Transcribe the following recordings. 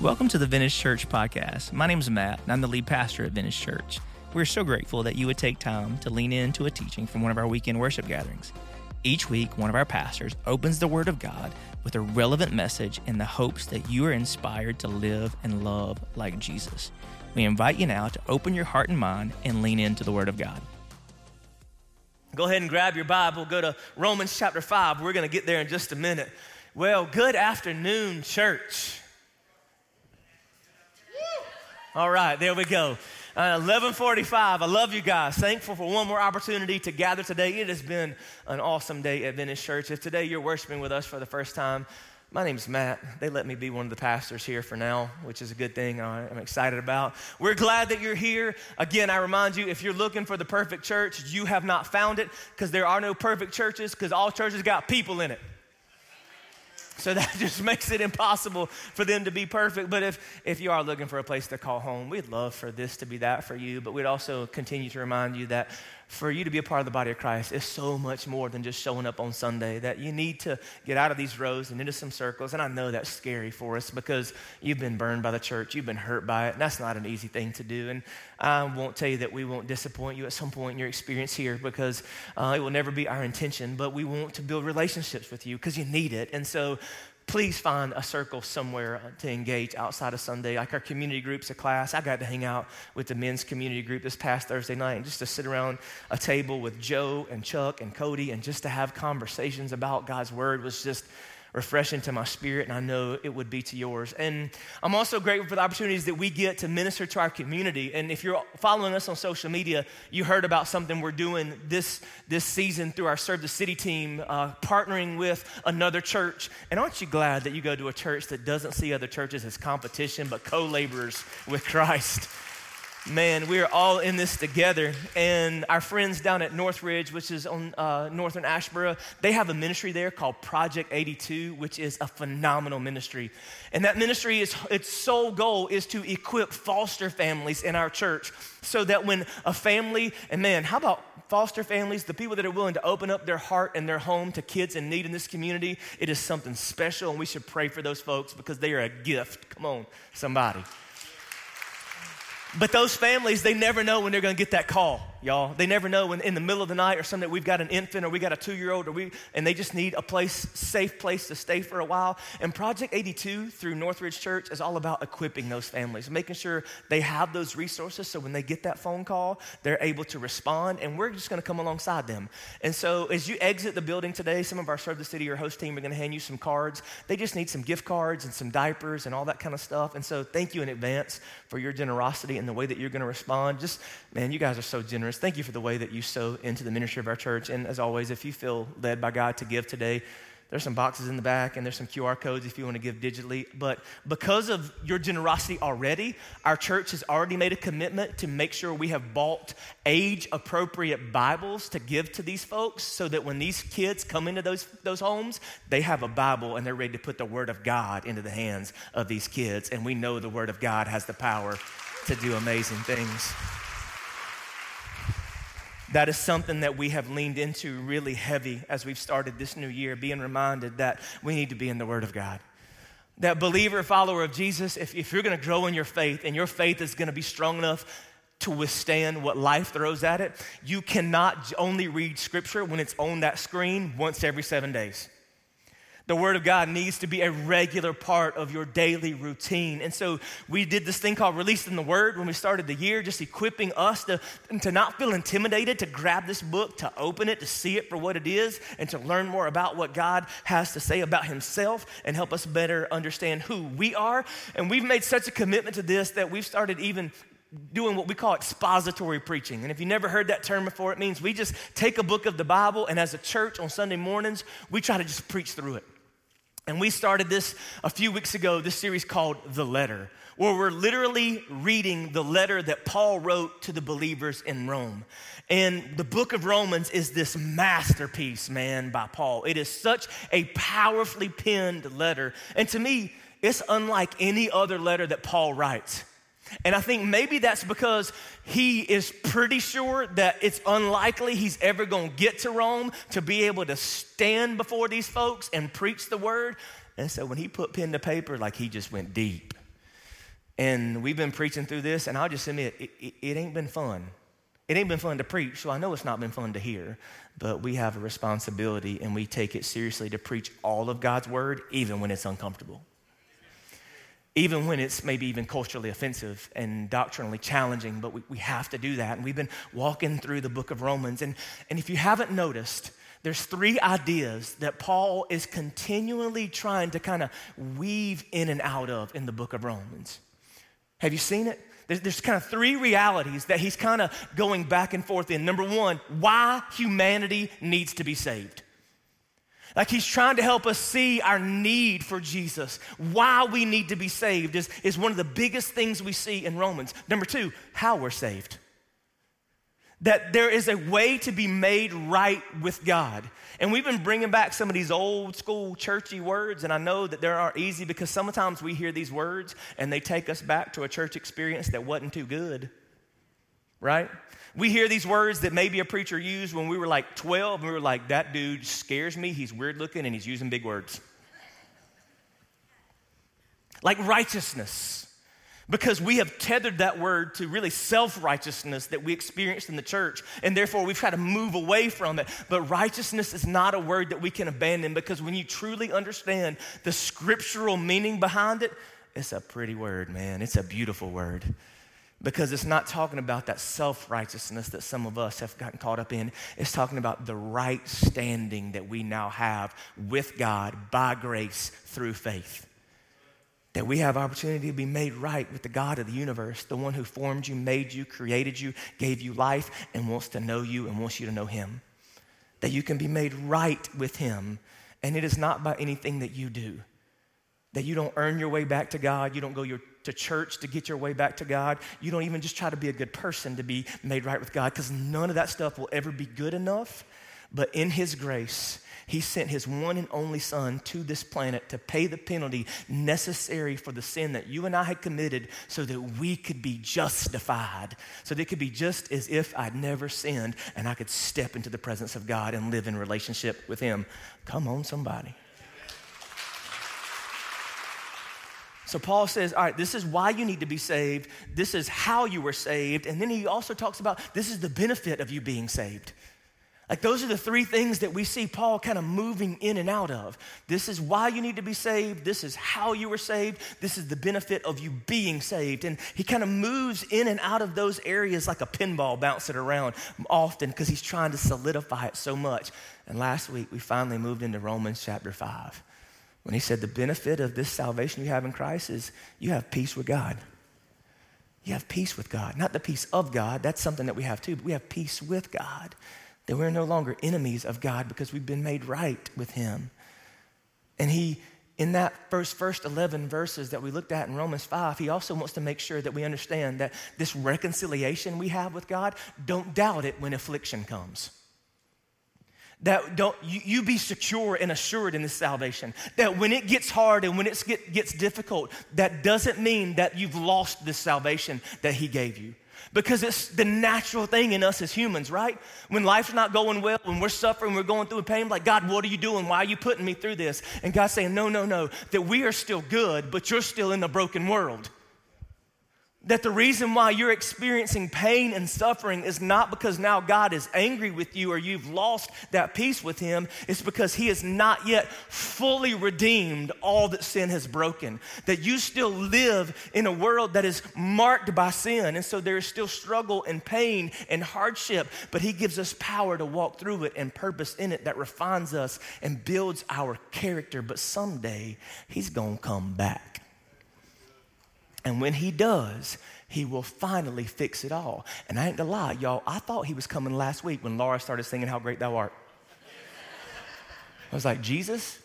Welcome to the Vintage Church podcast. My name is Matt, and I'm the lead pastor at Vintage Church. We're so grateful that you would take time to lean into a teaching from one of our weekend worship gatherings. Each week, one of our pastors opens the Word of God with a relevant message in the hopes that you are inspired to live and love like Jesus. We invite you now to open your heart and mind and lean into the Word of God. Go ahead and grab your Bible, go to Romans chapter 5. We're going to get there in just a minute. Well, good afternoon, church. All right, there we go. Uh, 1145. I love you guys. Thankful for one more opportunity to gather today. It has been an awesome day at Vintage Church. If today you're worshiping with us for the first time, my name's Matt. They let me be one of the pastors here for now, which is a good thing I'm excited about. We're glad that you're here. Again, I remind you if you're looking for the perfect church, you have not found it because there are no perfect churches because all churches got people in it. So that just makes it impossible for them to be perfect. But if, if you are looking for a place to call home, we'd love for this to be that for you. But we'd also continue to remind you that for you to be a part of the body of Christ is so much more than just showing up on Sunday, that you need to get out of these rows and into some circles. And I know that's scary for us because you've been burned by the church, you've been hurt by it, and that's not an easy thing to do. And I won't tell you that we won't disappoint you at some point in your experience here because uh, it will never be our intention, but we want to build relationships with you because you need it. And so please find a circle somewhere to engage outside of Sunday, like our community groups, a class. I got to hang out with the men's community group this past Thursday night, and just to sit around a table with Joe and Chuck and Cody, and just to have conversations about God's word was just refreshing to my spirit, and I know it would be to yours. And I'm also grateful for the opportunities that we get to minister to our community. And if you're following us on social media, you heard about something we're doing this, this season through our Serve the City team, uh, partnering with another church. And aren't you glad that you go to a church that doesn't see other churches as competition, but co laborers with Christ? Man, we are all in this together. And our friends down at Northridge, which is on uh, northern Asheboro, they have a ministry there called Project 82, which is a phenomenal ministry. And that ministry is its sole goal is to equip foster families in our church so that when a family, and man, how about foster families, the people that are willing to open up their heart and their home to kids in need in this community, it is something special, and we should pray for those folks because they are a gift. Come on, somebody. But those families, they never know when they're going to get that call y'all. They never know when in the middle of the night or something we've got an infant or we got a two year old or we and they just need a place, safe place to stay for a while. And Project 82 through Northridge Church is all about equipping those families, making sure they have those resources so when they get that phone call, they're able to respond. And we're just going to come alongside them. And so as you exit the building today, some of our Serve the City or host team are going to hand you some cards. They just need some gift cards and some diapers and all that kind of stuff. And so thank you in advance for your generosity and the way that you're going to respond. Just, man, you guys are so generous Thank you for the way that you sow into the ministry of our church. And as always, if you feel led by God to give today, there's some boxes in the back and there's some QR codes if you want to give digitally. But because of your generosity already, our church has already made a commitment to make sure we have bought age appropriate Bibles to give to these folks so that when these kids come into those, those homes, they have a Bible and they're ready to put the Word of God into the hands of these kids. And we know the Word of God has the power to do amazing things that is something that we have leaned into really heavy as we've started this new year, being reminded that we need to be in the Word of God. That believer, follower of Jesus, if, if you're to grow in your faith and your faith is to be strong enough to withstand what life throws at it, you cannot only read Scripture when it's on that screen once every seven days. The Word of God needs to be a regular part of your daily routine. And so we did this thing called Releasing the Word when we started the year, just equipping us to, to not feel intimidated, to grab this book, to open it, to see it for what it is, and to learn more about what God has to say about Himself and help us better understand who we are. And we've made such a commitment to this that we've started even doing what we call expository preaching. And if you never heard that term before, it means we just take a book of the Bible and as a church on Sunday mornings, we try to just preach through it. And we started this a few weeks ago, this series called The Letter, where we're literally reading the letter that Paul wrote to the believers in Rome. And the book of Romans is this masterpiece, man, by Paul. It is such a powerfully penned letter. And to me, it's unlike any other letter that Paul writes. And I think maybe that's because he is pretty sure that it's unlikely he's ever going to get to Rome to be able to stand before these folks and preach the word. And so when he put pen to paper, like he just went deep. And we've been preaching through this, and I'll just admit, it, it, it ain't been fun. It ain't been fun to preach, so I know it's not been fun to hear, but we have a responsibility and we take it seriously to preach all of God's word, even when it's uncomfortable. Even when it's maybe even culturally offensive and doctrinally challenging, but we, we have to do that. And we've been walking through the book of Romans. And, and if you haven't noticed, there's three ideas that Paul is continually trying to kind of weave in and out of in the book of Romans. Have you seen it? There's, there's kind of three realities that he's kind of going back and forth in. Number one, why humanity needs to be saved. Like he's trying to help us see our need for Jesus. Why we need to be saved is, is one of the biggest things we see in Romans. Number two, how we're saved that there is a way to be made right with God. And we've been bringing back some of these old school churchy words, and I know that they aren't easy because sometimes we hear these words and they take us back to a church experience that wasn't too good, right? We hear these words that maybe a preacher used when we were like 12, and we were like, that dude scares me, he's weird looking, and he's using big words. Like righteousness because we have tethered that word to really self righteousness that we experienced in the church, and therefore we've tried to move away from it. But righteousness is not a word that we can abandon because when you truly understand the scriptural meaning behind it, it's a pretty word, man. It's a beautiful word because it's not talking about that self righteousness that some of us have gotten caught up in. It's talking about the right standing that we now have with God by grace through faith that we have opportunity to be made right with the God of the universe, the one who formed you, made you, created you, gave you life, and wants to know you and wants you to know him. That you can be made right with him, and it is not by anything that you do. That you don't earn your way back to God, you don't go your, to church to get your way back to God, you don't even just try to be a good person to be made right with God, because none of that stuff will ever be good enough. But in his grace, he sent his one and only son to this planet to pay the penalty necessary for the sin that you and I had committed so that we could be justified. So that it could be just as if I'd never sinned and I could step into the presence of God and live in relationship with him. Come on, somebody. So Paul says, all right, this is why you need to be saved. This is how you were saved. And then he also talks about this is the benefit of you being saved. Like, those are the three things that we see Paul kind of moving in and out of. This is why you need to be saved. This is how you were saved. This is the benefit of you being saved. And he kind of moves in and out of those areas like a pinball, bouncing around often because he's trying to solidify it so much. And last week, we finally moved into Romans chapter 5 when he said, The benefit of this salvation you have in Christ is you have peace with God. You have peace with God. Not the peace of God, that's something that we have too, but we have peace with God that we're no longer enemies of God because we've been made right with Him. And He, in that first, first 11 verses that we looked at in Romans 5, He also wants to make sure that we understand that this reconciliation we have with God, don't doubt it when affliction comes that don't you, you, be secure and assured in this salvation that when it gets hard and when it get, gets difficult that doesn't mean that you've lost this salvation that he gave you because it's the natural thing in us as humans, right? When life's not going well, when we're suffering, we're going through a pain, like, God, what are you doing? Why are you putting me through this? And God's saying, No, no, no, that we are still good, but you're still in the broken world that the reason why you're experiencing pain and suffering is not because now God is angry with you or you've lost that peace with Him. It's because He has not yet fully redeemed all that sin has broken. That you still live in a world that is marked by sin. And so there is still struggle and pain and hardship, but He gives us power to walk through it and purpose in it that refines us and builds our character. But someday He's going to come back. And when he does, he will finally fix it all. And I ain't gonna lie, y'all, I thought he was coming last week when Laura started singing How Great Thou Art. I was like, Jesus?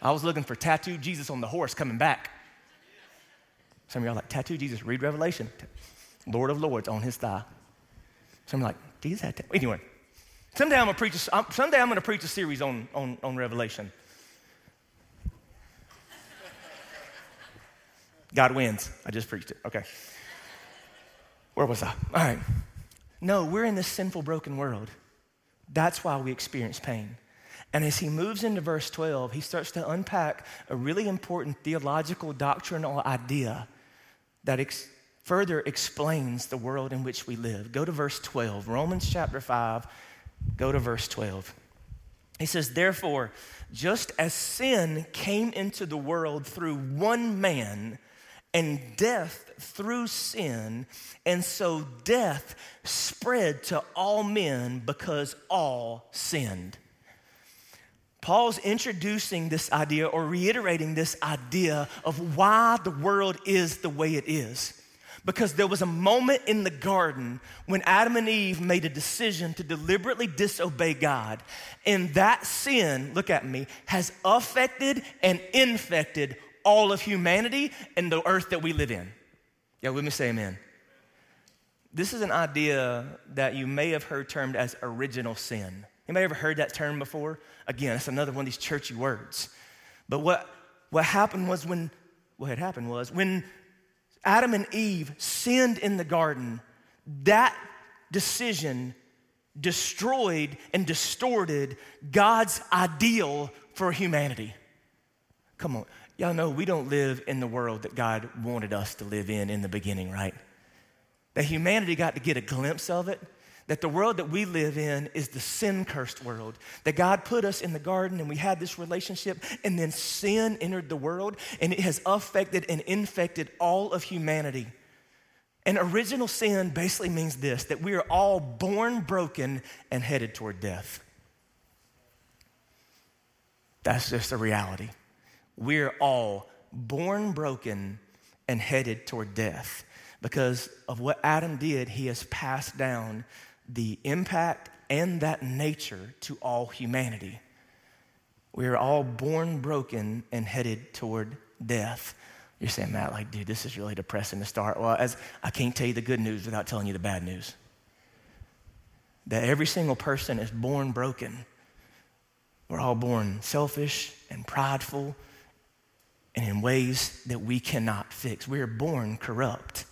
I was looking for tattooed Jesus on the horse coming back. Some of y'all like, tattooed Jesus, read Revelation. Lord of Lords on his thigh. Some like, Jesus had tattoo. Anyway, someday I'm gonna preach a, someday I'm gonna preach a series on, on, on Revelation. God wins. I just preached it. Okay. Where was I? All right. No, we're in this sinful, broken world. That's why we experience pain. And as he moves into verse 12, he starts to unpack a really important theological doctrinal idea that ex- further explains the world in which we live. Go to verse 12, Romans chapter 5, go to verse 12. He says, Therefore, just as sin came into the world through one man, and death through sin, and so death spread to all men because all sinned. Paul's introducing this idea or reiterating this idea of why the world is the way it is. Because there was a moment in the garden when Adam and Eve made a decision to deliberately disobey God. And that sin, look at me, has affected and infected all of humanity and the earth that we live in. Yeah, let me say amen. This is an idea that you may have heard termed as original sin. Anybody ever heard that term before? Again, it's another one of these churchy words. But what, what happened was when, what had happened was when Adam and Eve sinned in the garden, that decision destroyed and distorted God's ideal for humanity. Come on. Y'all know we don't live in the world that God wanted us to live in in the beginning, right? That humanity got to get a glimpse of it. That the world that we live in is the sin cursed world. That God put us in the garden and we had this relationship, and then sin entered the world and it has affected and infected all of humanity. And original sin basically means this that we are all born broken and headed toward death. That's just the reality. We're all born broken and headed toward death. Because of what Adam did, he has passed down the impact and that nature to all humanity. We are all born broken and headed toward death. You're saying, Matt, like, dude, this is really depressing to start. Well, as I can't tell you the good news without telling you the bad news. That every single person is born broken. We're all born selfish and prideful and in ways that we cannot fix. We are born corrupt.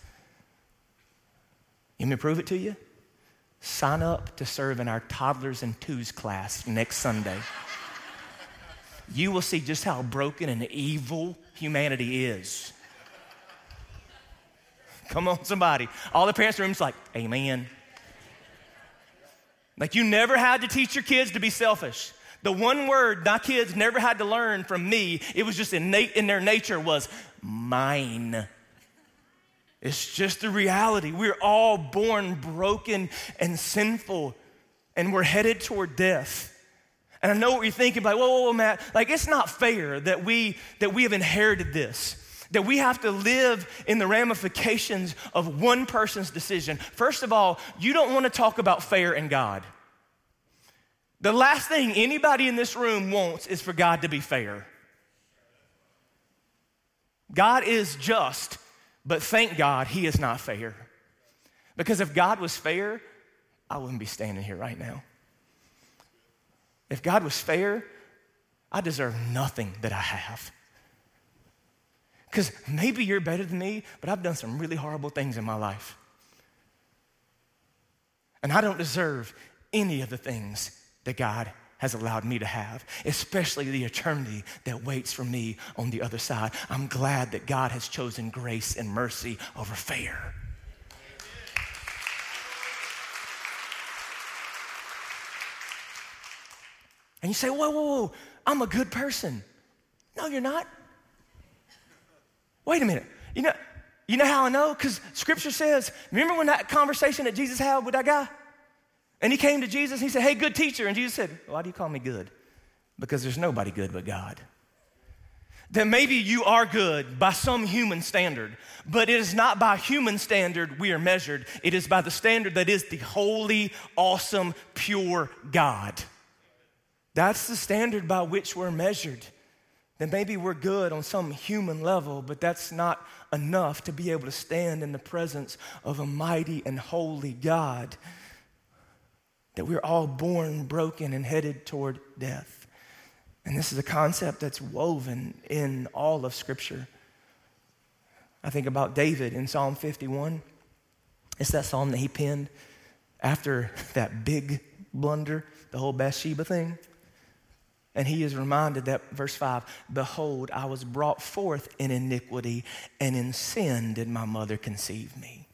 You me prove it to you? Sign up to serve in our toddlers and twos class next Sunday. you will see just how broken and evil humanity is. Come on, somebody. All the parents in the room's like, Amen. Like you never had to teach your kids to be selfish. The one word my kids never had to learn from me, it was just innate in their nature, was mine. It's just the reality. We're all born broken and sinful, and we're headed toward death. And I know what you're thinking, like, whoa, whoa, whoa, Matt, like it's not fair that we that we have inherited this. That we have to live in the ramifications of one person's decision. First of all, you don't want to talk about fair and God. The last thing anybody in this room wants is for God to be fair. God is just, but thank God he is not fair. Because if God was fair, I wouldn't be standing here right now. If God was fair, I deserve nothing that I have. Because maybe you're better than me, but I've done some really horrible things in my life. And I don't deserve any of the things that God has allowed me to have, especially the eternity that waits for me on the other side. I'm glad that God has chosen grace and mercy over fair. And you say, whoa, whoa, whoa, I'm a good person. No, you're not. Wait a minute. You know, you know how I know? Because scripture says, remember when that conversation that Jesus had with that guy? And he came to Jesus and he said, Hey, good teacher. And Jesus said, Why do you call me good? Because there's nobody good but God. Then maybe you are good by some human standard, but it is not by human standard we are measured. It is by the standard that is the holy, awesome, pure God. That's the standard by which we're measured. Then maybe we're good on some human level, but that's not enough to be able to stand in the presence of a mighty and holy God that we're all born broken and headed toward death. And this is a concept that's woven in all of Scripture. I think about David in Psalm 51. It's that psalm that he penned after that big blunder, the whole Bathsheba thing. And he is reminded that, verse 5 Behold, I was brought forth in iniquity, and in sin did my mother conceive me.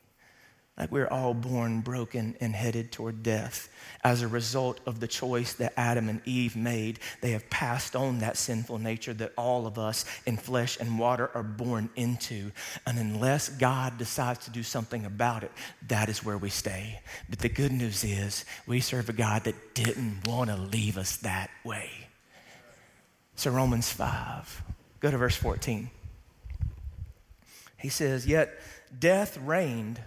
Like we're all born broken and headed toward death. As a result of the choice that Adam and Eve made, they have passed on that sinful nature that all of us in flesh and water are born into. And unless God decides to do something about it, that is where we stay. But the good news is we serve a God that didn't want to leave us that way. So, Romans 5, go to verse 14. He says, Yet death reigned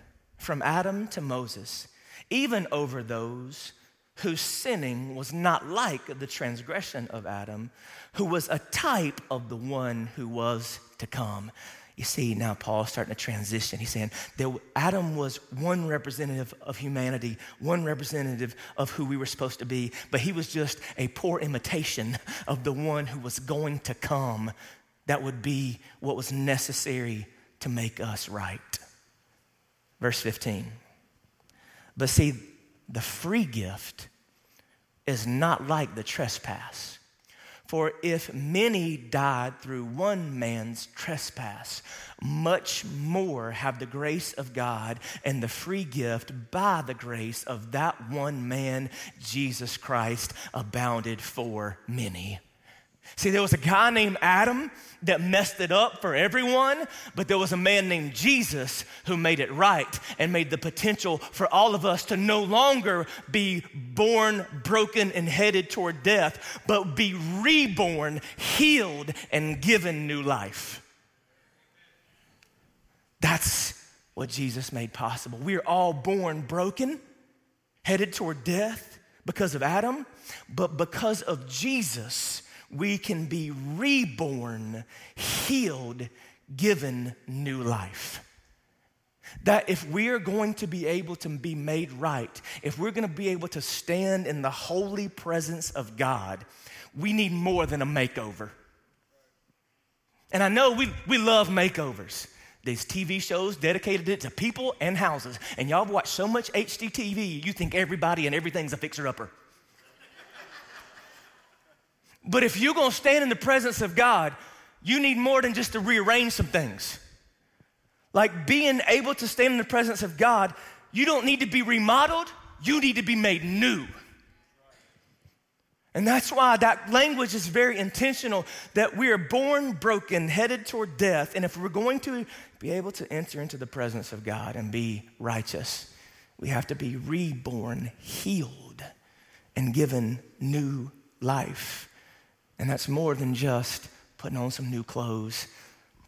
from Adam to Moses, even over those whose sinning was not like the transgression of Adam, who was a type of the one who was to come. You see, now Paul's starting to transition. He's saying that Adam was one representative of humanity, one representative of who we were supposed to be, but he was just a poor imitation of the one who was going to come that would be what was necessary to make us right. Verse 15. But see, the free gift is not like the trespass. For if many died through one man's trespass, much more have the grace of God and the free gift by the grace of that one man, Jesus Christ, abounded for many. See, there was a guy named Adam that messed it up for everyone, but there was a man named Jesus who made it right and made the potential for all of us to no longer be born broken and headed toward death, but be reborn, healed, and given new life. That's what Jesus made possible. We're all born broken, headed toward death because of Adam, but because of Jesus we can be reborn, healed, given new life. That if we are going to be able to be made right, if we're going to be able to stand in the holy presence of God, we need more than a makeover. And I know we, we love makeovers. These TV shows dedicated to people and houses. And y'all watch so much HGTV, you think everybody and everything's a fixer upper. But if you're gonna stand in the presence of God, you need more than just to rearrange some things. Like being able to stand in the presence of God, you don't need to be remodeled, you need to be made new. And that's why that language is very intentional that we are born broken, headed toward death. And if we're going to be able to enter into the presence of God and be righteous, we have to be reborn, healed, and given new life. And that's more than just putting on some new clothes,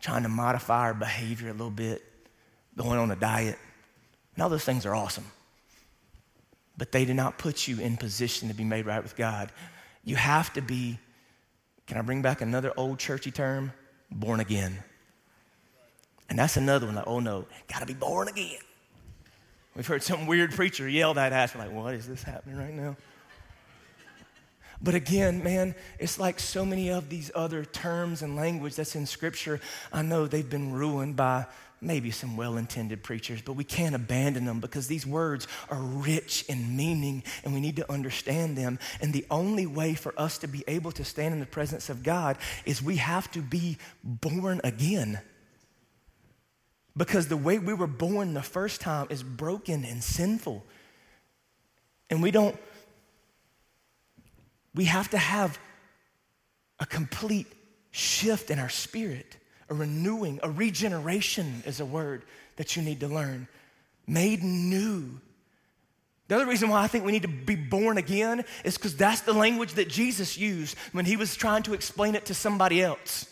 trying to modify our behavior a little bit, going on a diet. And all those things are awesome. But they do not put you in position to be made right with God. You have to be, can I bring back another old churchy term? Born again. And that's another one like, oh no, gotta be born again. We've heard some weird preacher yell that at us. Like, what is this happening right now? But again, man, it's like so many of these other terms and language that's in Scripture. I know they've been ruined by maybe some well intended preachers, but we can't abandon them because these words are rich in meaning and we need to understand them. And the only way for us to be able to stand in the presence of God is we have to be born again. Because the way we were born the first time is broken and sinful. And we don't we have to have a complete shift in our spirit, a renewing, a regeneration is a word that you need to learn. Made new. The other reason why I think we need to be born again is because that's the language that Jesus used when he was trying to explain it to somebody else.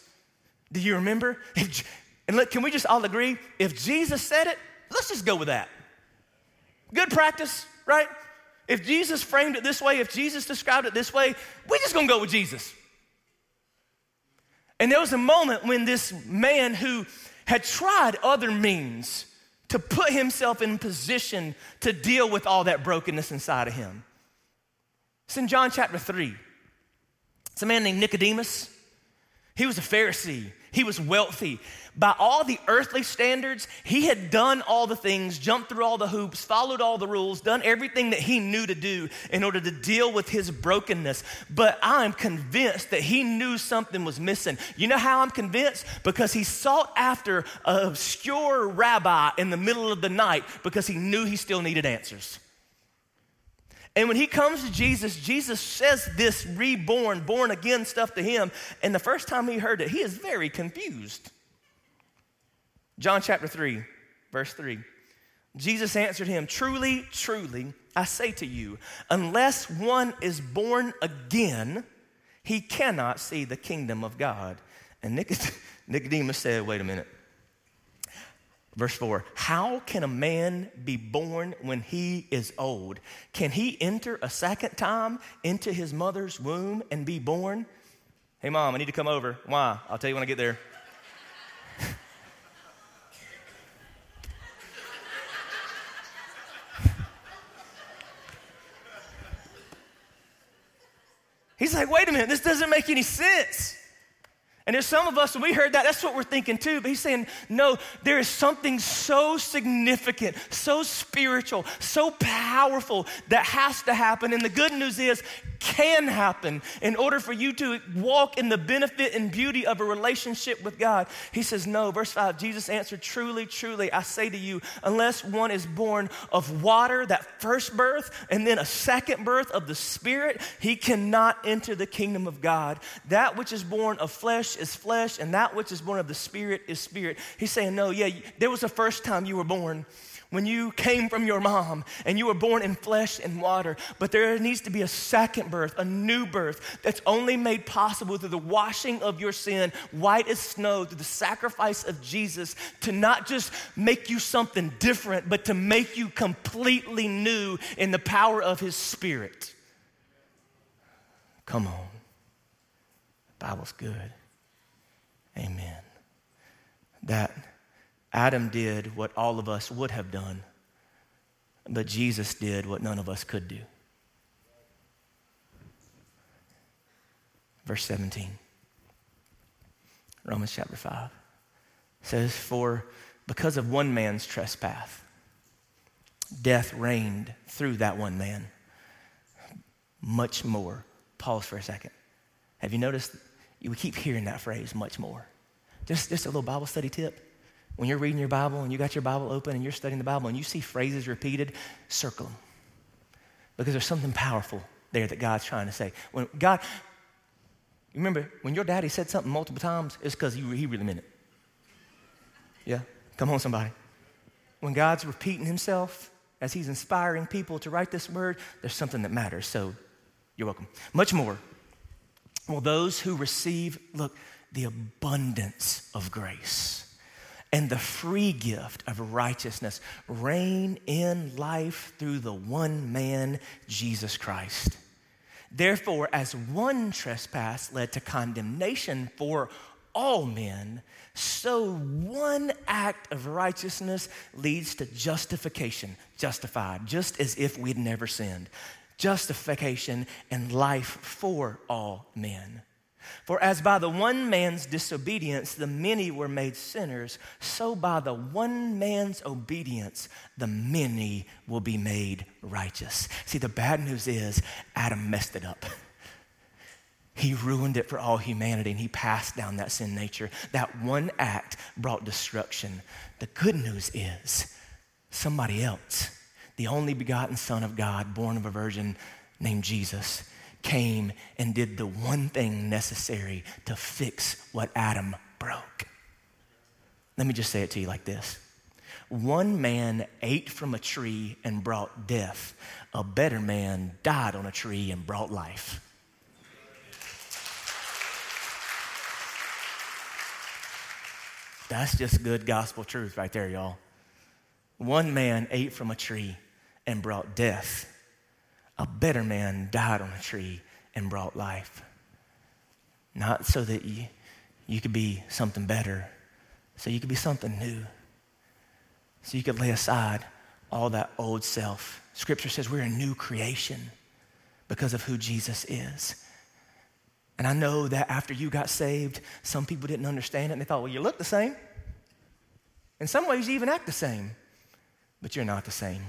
Do you remember? and look, can we just all agree? If Jesus said it, let's just go with that. Good practice, right? If Jesus framed it this way, if Jesus described it this way, we're just gonna go with Jesus. And there was a moment when this man who had tried other means to put himself in position to deal with all that brokenness inside of him. It's in John chapter 3. It's a man named Nicodemus. He was a Pharisee. He was wealthy. By all the earthly standards, he had done all the things, jumped through all the hoops, followed all the rules, done everything that he knew to do in order to deal with his brokenness. But I'm convinced that he knew something was missing. You know how I'm convinced? Because he sought after an obscure rabbi in the middle of the night because he knew he still needed answers. And when he comes to Jesus, Jesus says this reborn, born again stuff to him. And the first time he heard it, he is very confused. John chapter 3, verse 3. Jesus answered him, Truly, truly, I say to you, unless one is born again, he cannot see the kingdom of God. And Nicodemus said, Wait a minute. Verse 4 How can a man be born when he is old? Can he enter a second time into his mother's womb and be born? Hey, mom, I need to come over. Why? I'll tell you when I get there. Like, wait a minute, this doesn't make any sense. And there's some of us, we heard that, that's what we're thinking too. But he's saying, no, there is something so significant, so spiritual, so powerful that has to happen. And the good news is, can happen in order for you to walk in the benefit and beauty of a relationship with God. He says, no. Verse 5, Jesus answered, truly, truly, I say to you, unless one is born of water, that first birth, and then a second birth of the Spirit, he cannot enter the kingdom of God. That which is born of flesh is flesh, and that which is born of the Spirit is spirit. He's saying, No, yeah, there was a first time you were born when you came from your mom and you were born in flesh and water. But there needs to be a second birth, a new birth that's only made possible through the washing of your sin, white as snow, through the sacrifice of Jesus, to not just make you something different, but to make you completely new in the power of His Spirit. Come on. The Bible's good. Amen. That Adam did what all of us would have done, but Jesus did what none of us could do. Verse 17, Romans chapter 5 says, For because of one man's trespass, death reigned through that one man. Much more. Pause for a second. Have you noticed would keep hearing that phrase much more. Just, just a little Bible study tip. When you're reading your Bible and you got your Bible open and you're studying the Bible and you see phrases repeated, circle them. Because there's something powerful there that God's trying to say. When God, remember, when your daddy said something multiple times, it's because he, he really meant it. Yeah? Come on, somebody. When God's repeating himself as he's inspiring people to write this word, there's something that matters. So you're welcome. Much more well, those who receive, look, the abundance of grace and the free gift of righteousness reign in life through the one man, Jesus Christ. Therefore, as one trespass led to condemnation for all men, so one act of righteousness leads to justification, justified, just as if we'd never sinned justification, and life for all men. For as by the one man's disobedience the many were made sinners, so by the one man's obedience the many will be made righteous. See, the bad news is Adam messed it up. He ruined it for all humanity and he passed down that sin nature. That one act brought destruction. The good news is somebody else the only begotten Son of God, born of a virgin named Jesus, came and did the one thing necessary to fix what Adam broke. Let me just say it to you like this One man ate from a tree and brought death, a better man died on a tree and brought life. That's just good gospel truth right there, y'all. One man ate from a tree and brought death. A better man died on a tree and brought life. Not so that you, you could be something better, so you could be something new. So you could lay aside all that old self. Scripture says we're a new creation because of who Jesus is. And I know that after you got saved, some people didn't understand it and they thought, well, you look the same. In some ways, you even act the same, but you're not the same.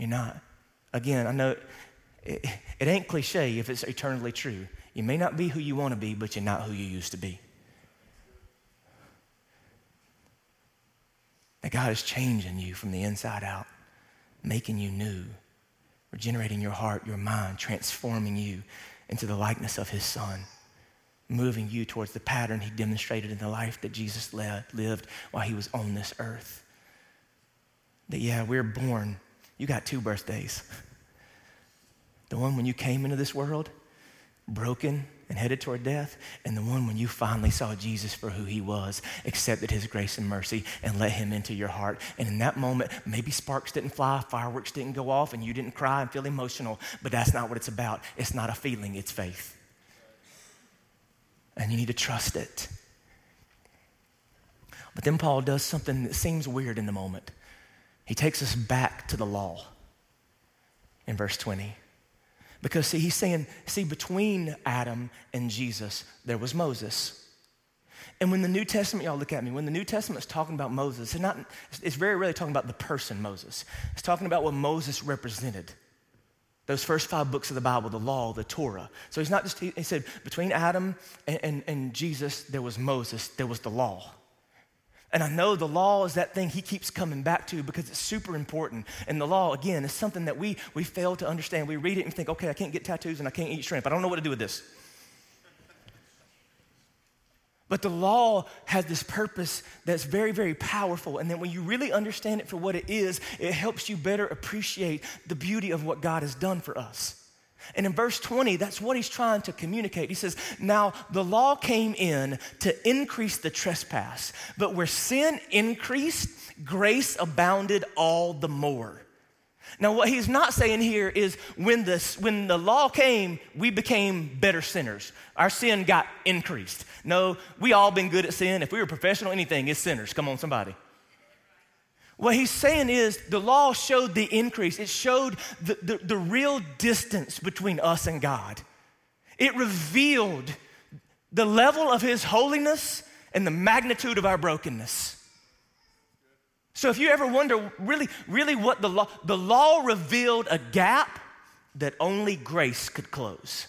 You're not. Again, I know it, it ain't cliche if it's eternally true. You may not be who you want to be, but you're not who you used to be. That God is changing you from the inside out, making you new, regenerating your heart, your mind, transforming you into the likeness of His Son, moving you towards the pattern He demonstrated in the life that Jesus lived while He was on this earth. That, yeah, we're born. You got two birthdays. The one when you came into this world, broken and headed toward death, and the one when you finally saw Jesus for who he was, accepted his grace and mercy, and let him into your heart. And in that moment, maybe sparks didn't fly, fireworks didn't go off, and you didn't cry and feel emotional, but that's not what it's about. It's not a feeling, it's faith. And you need to trust it. But then Paul does something that seems weird in the moment. He takes us back to the law in verse 20. Because, see, he's saying, see, between Adam and Jesus, there was Moses. And when the New Testament, y'all look at me, when the New Testament is talking about Moses, it's, not, it's very rarely talking about the person Moses. It's talking about what Moses represented. Those first five books of the Bible, the law, the Torah. So he's not just, he said, between Adam and, and, and Jesus, there was Moses, there was the law. And I know the law is that thing he keeps coming back to because it's super important. And the law, again, is something that we, we fail to understand. We read it and think, okay, I can't get tattoos and I can't eat shrimp. I don't know what to do with this. But the law has this purpose that's very, very powerful. And then when you really understand it for what it is, it helps you better appreciate the beauty of what God has done for us. And in verse 20, that's what he's trying to communicate. He says, Now the law came in to increase the trespass, but where sin increased, grace abounded all the more. Now, what he's not saying here is when, this, when the law came, we became better sinners. Our sin got increased. No, we all been good at sin. If we were professional, anything, it's sinners. Come on, somebody. What he's saying is the law showed the increase, it showed the, the, the, real distance between us and God. It revealed the level of his holiness and the magnitude of our brokenness. So if you ever wonder really, really what the law, the law revealed a gap that only grace could close.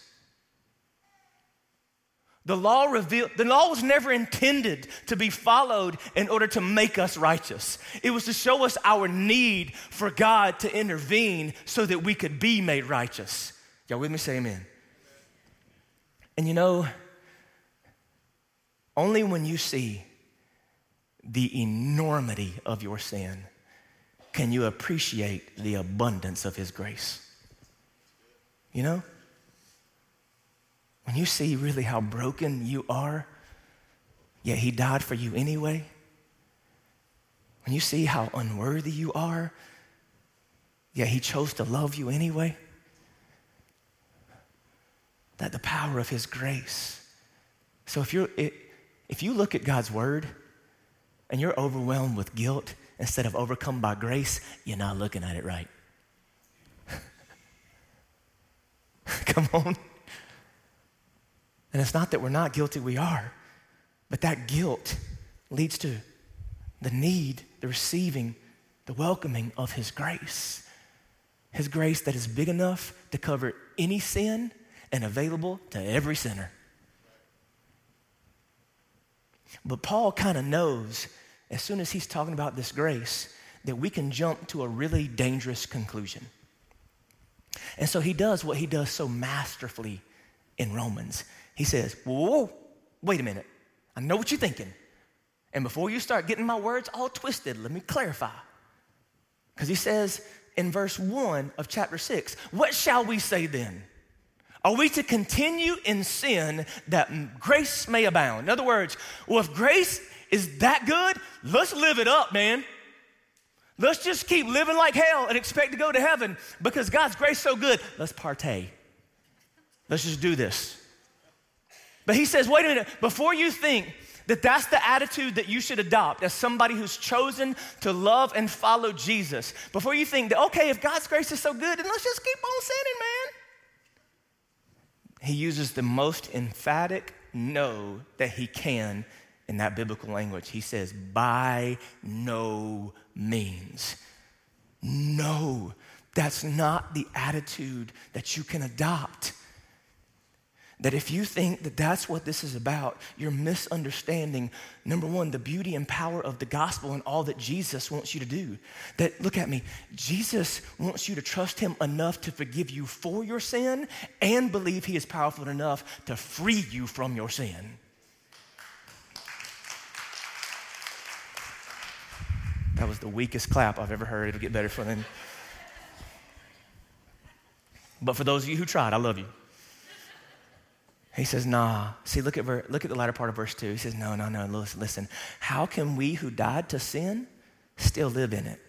The law revealed, the law was never intended to be followed in order to make us righteous. It was to show us our need for God to intervene so that we could be made righteous. Y'all with me? Say amen. And you know, only when you see the enormity of your sin can you appreciate the abundance of His grace. You know? When you see really how broken you are, yet He died for you anyway, when you see how unworthy you are, yet He chose to love you anyway, that the power of His grace. So if, you're, if you look at God's Word and you're overwhelmed with guilt instead of overcome by grace, you're not looking at it right. Come on. And it's not that we're not guilty, we are. But that guilt leads to the need, the receiving, the welcoming of His grace. His grace that is big enough to cover any sin and available to every sinner. But Paul kind of knows as soon as he's talking about this grace that we can jump to a really dangerous conclusion. And so he does what he does so masterfully in Romans. He says, whoa, wait a minute. I know what you're thinking. And before you start getting my words all twisted, let me clarify. Because he says in verse 1 of chapter 6, What shall we say then? Are we to continue in sin that grace may abound? In other words, well, if grace is that good, let's live it up, man. Let's just keep living like hell and expect to go to heaven because God's grace so good. Let's partay. Let's just do this. But he says, wait a minute, before you think that that's the attitude that you should adopt as somebody who's chosen to love and follow Jesus, before you think that, okay, if God's grace is so good, then let's just keep on sinning, man. he uses the most emphatic no that he can in that biblical language. He says, by no means. No, that's not the attitude that you can adopt. That if you think that that's what this is about, you're misunderstanding, number one, the beauty and power of the gospel and all that Jesus wants you to do. That, look at me, Jesus wants you to trust him enough to forgive you for your sin and believe he is powerful enough to free you from your sin. That was the weakest clap I've ever heard. It'll get better for them. But for those of you who tried, I love you. He says, nah. See, look at, ver- look at the latter part of verse 2. He says, no, no, no, listen, listen. How can we who died to sin still live in it?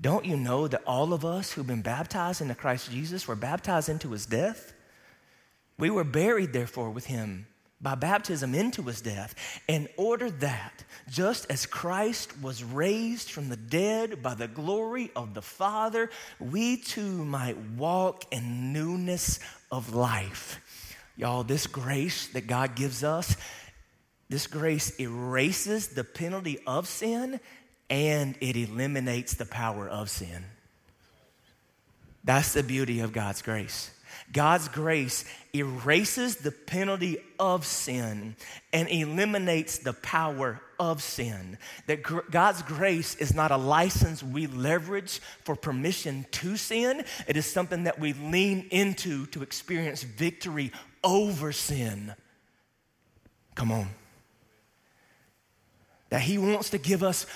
Don't you know that all of us who've been baptized into Christ Jesus were baptized into his death? We were buried, therefore, with him by baptism into his death, in order that, just as Christ was raised from the dead by the glory of the Father, we too might walk in newness of life. Y'all, this grace that God gives us, this grace erases the penalty of sin and it eliminates the power of sin. That's the beauty of God's grace. God's grace erases the penalty of sin and eliminates the power of sin. That gr- God's grace is not a license we leverage for permission to sin, it is something that we lean into to experience victory over sin. Come on. That He wants to give us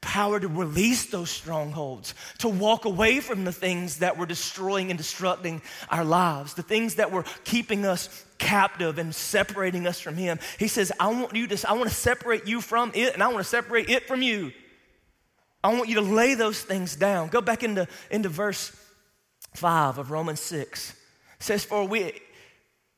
power to release those strongholds, to walk away from the things that were destroying and destructing our lives, the things that were keeping us captive and separating us from Him. He says, I want you to, I want to separate you from it, and I want to separate it from you. I want you to lay those things down. Go back into, into verse 5 of Romans 6. It says, For we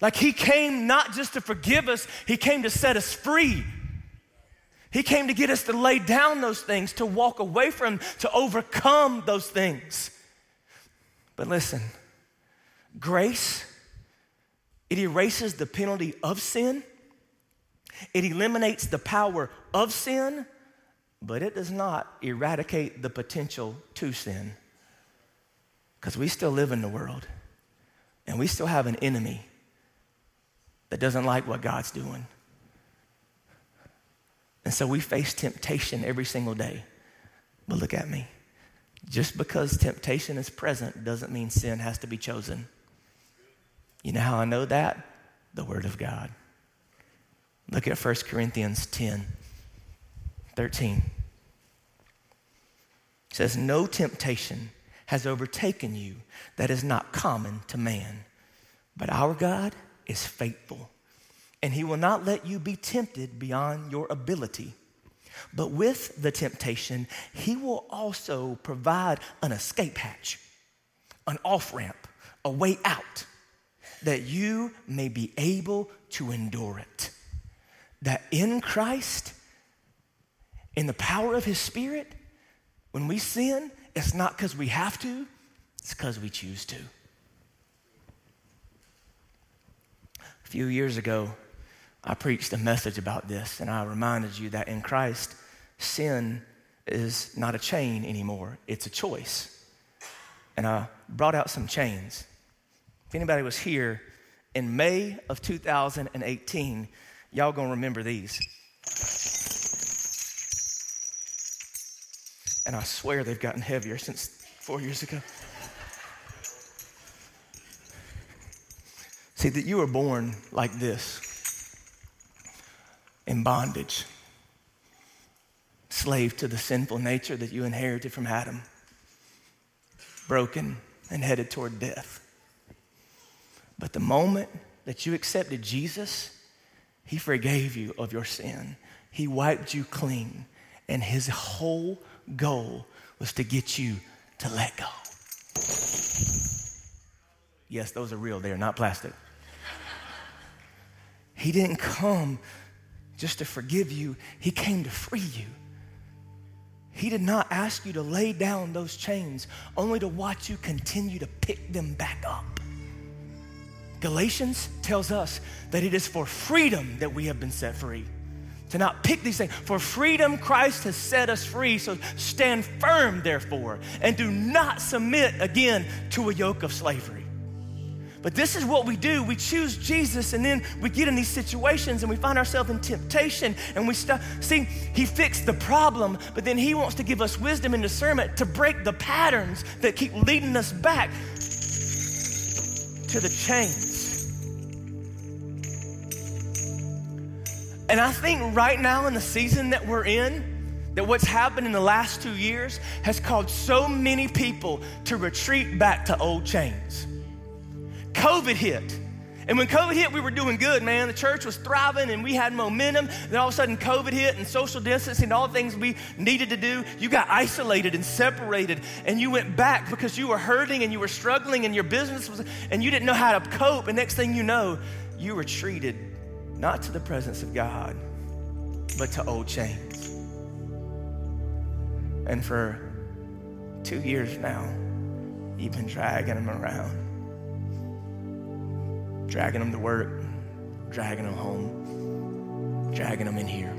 Like he came not just to forgive us, he came to set us free. He came to get us to lay down those things, to walk away from, to overcome those things. But listen, grace, it erases the penalty of sin, it eliminates the power of sin, but it does not eradicate the potential to sin. Because we still live in the world, and we still have an enemy that doesn't like what God's doing. And so we face temptation every single day. But look at me. Just because temptation is present doesn't mean sin has to be chosen. You know how I know that? The Word of God. Look at 1 Corinthians 10 13. It says, No temptation has overtaken you that is not common to man. But our God is faithful, and he will not let you be tempted beyond your ability. But with the temptation, he will also provide an escape hatch, an off ramp, a way out, that you may be able to endure it. That in Christ, in the power of his Spirit, when we sin, it's not because we have to, it's because we choose to. A few years ago, I preached a message about this, and I reminded you that in Christ, sin is not a chain anymore, it's a choice. And I brought out some chains. If anybody was here in May of 2018, y'all gonna remember these. And I swear they've gotten heavier since four years ago. See, that you were born like this in bondage, slave to the sinful nature that you inherited from Adam, broken and headed toward death. But the moment that you accepted Jesus, He forgave you of your sin. He wiped you clean. And His whole goal was to get you to let go. Yes, those are real, they are not plastic. He didn't come just to forgive you, He came to free you. He did not ask you to lay down those chains only to watch you continue to pick them back up. Galatians tells us that it is for freedom that we have been set free. To not pick these things. For freedom, Christ has set us free. So stand firm, therefore, and do not submit again to a yoke of slavery. But this is what we do. We choose Jesus and then we get in these situations and we find ourselves in temptation and we stop. See, He fixed the problem, but then He wants to give us wisdom and discernment to break the patterns that keep leading us back to the chains. And I think right now in the season that we're in, that what's happened in the last two years has caused so many people to retreat back to old chains. COVID hit. And when COVID hit, we were doing good, man. The church was thriving and we had momentum. Then all of a sudden, COVID hit and social distancing, and all the things we needed to do. You got isolated and separated, and you went back because you were hurting and you were struggling, and your business was, and you didn't know how to cope. And next thing you know, you were treated not to the presence of God, but to old chains. And for two years now, you've been dragging them around dragging them to work, dragging them home, dragging them in here.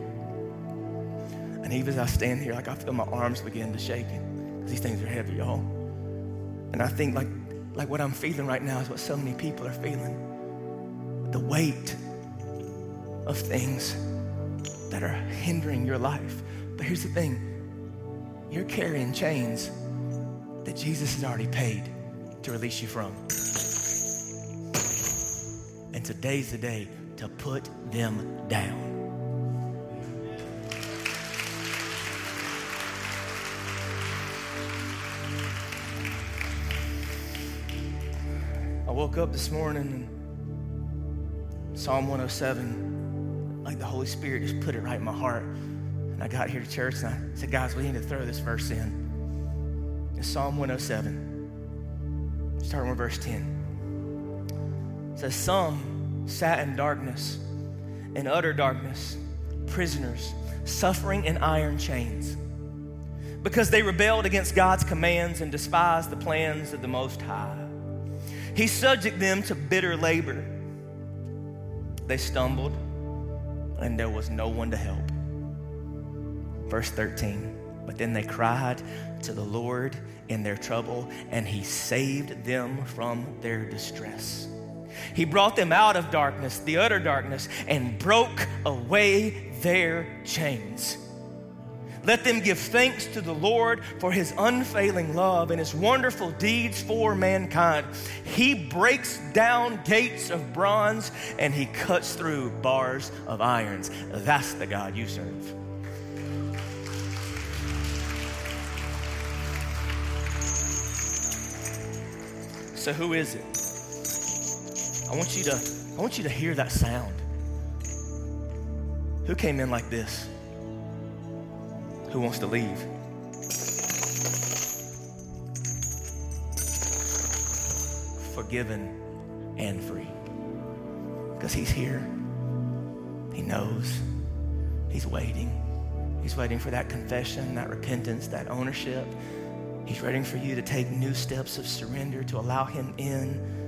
And even as I stand here, like I feel my arms begin to shake because these things are heavy, y'all. And I think like, like what I'm feeling right now is what so many people are feeling. The weight of things that are hindering your life. But here's the thing you're carrying chains that Jesus has already paid to release you from. And today's the day to put them down. I woke up this morning and Psalm 107, like the Holy Spirit just put it right in my heart. And I got here to church and I said, guys, we need to throw this verse in. It's Psalm 107, starting with verse 10 says, Some sat in darkness, in utter darkness, prisoners, suffering in iron chains, because they rebelled against God's commands and despised the plans of the Most High. He subjected them to bitter labor. They stumbled, and there was no one to help. Verse 13. But then they cried to the Lord in their trouble, and He saved them from their distress. He brought them out of darkness, the utter darkness, and broke away their chains. Let them give thanks to the Lord for his unfailing love and his wonderful deeds for mankind. He breaks down gates of bronze and he cuts through bars of irons. That's the God you serve. So, who is it? I want you to, I want you to hear that sound. Who came in like this? Who wants to leave? Forgiven and free. Because he's here. He knows. He's waiting. He's waiting for that confession, that repentance, that ownership. He's waiting for you to take new steps of surrender, to allow him in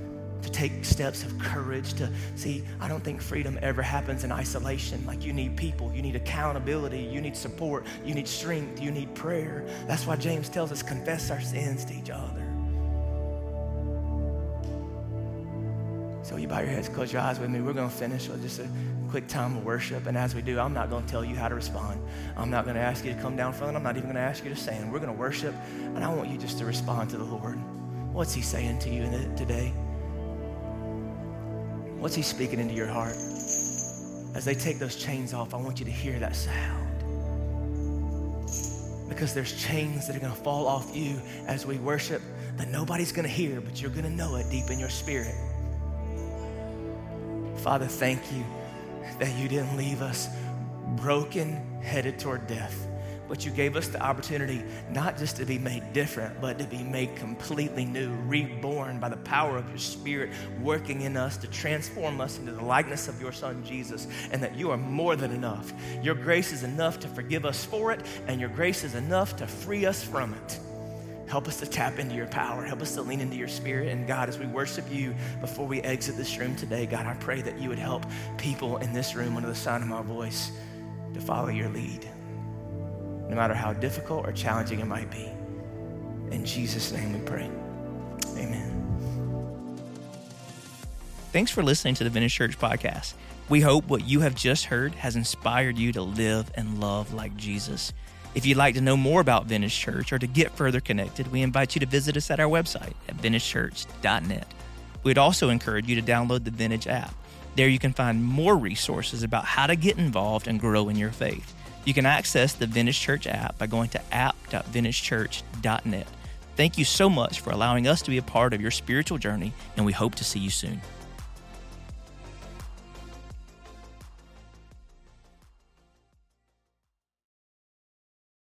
to take steps of courage to see i don't think freedom ever happens in isolation. Like you need people you need accountability you need support you need strength you need prayer. That's why james tells us confess our sins to each other. So you bow your heads close your eyes with me. We're going to finish with just a quick time of worship. And as we do i'm not going to tell you how to respond. I'm not going to ask you to come down front. I'm not even going to ask you to stand. We're going to worship and i want you just to respond to the lord. What's he saying to you today What's He speaking into your heart? As they take those chains off, I want you to hear that sound. Because there's chains that are going to fall off you as we worship that nobody's going to hear, but you're going to know it deep in your spirit. Father, thank you that you didn't leave us broken, headed toward death but you gave us the opportunity not just to be made different, but to be made completely new, reborn by the power of your Spirit working in us to transform us into the likeness of your Son, Jesus, and that you are more than enough. Your grace is enough to forgive us for it, and your grace is enough to free us from it. Help us to tap into your power. Help us to lean into your spirit. And God, as we worship you before we exit this room today, God, I pray that you would help people in this room under the sound of my voice to follow your lead no matter how difficult or challenging it might be. In Jesus' name we pray. Amen. Thanks for listening to the Vintage Church podcast. We hope what you have just heard has inspired you to live and love like Jesus. If you'd like to know more about Vintage Church or to get further connected, we invite you to visit us at our website at vintagechurch.net. We'd also encourage you to download the Vintage app. There you can find more resources about how to get involved and grow in your faith. You can access the Vintage Church app by going to app.vintagechurch.net. Thank you so much for allowing us to be a part of your spiritual journey, and we hope to see you soon.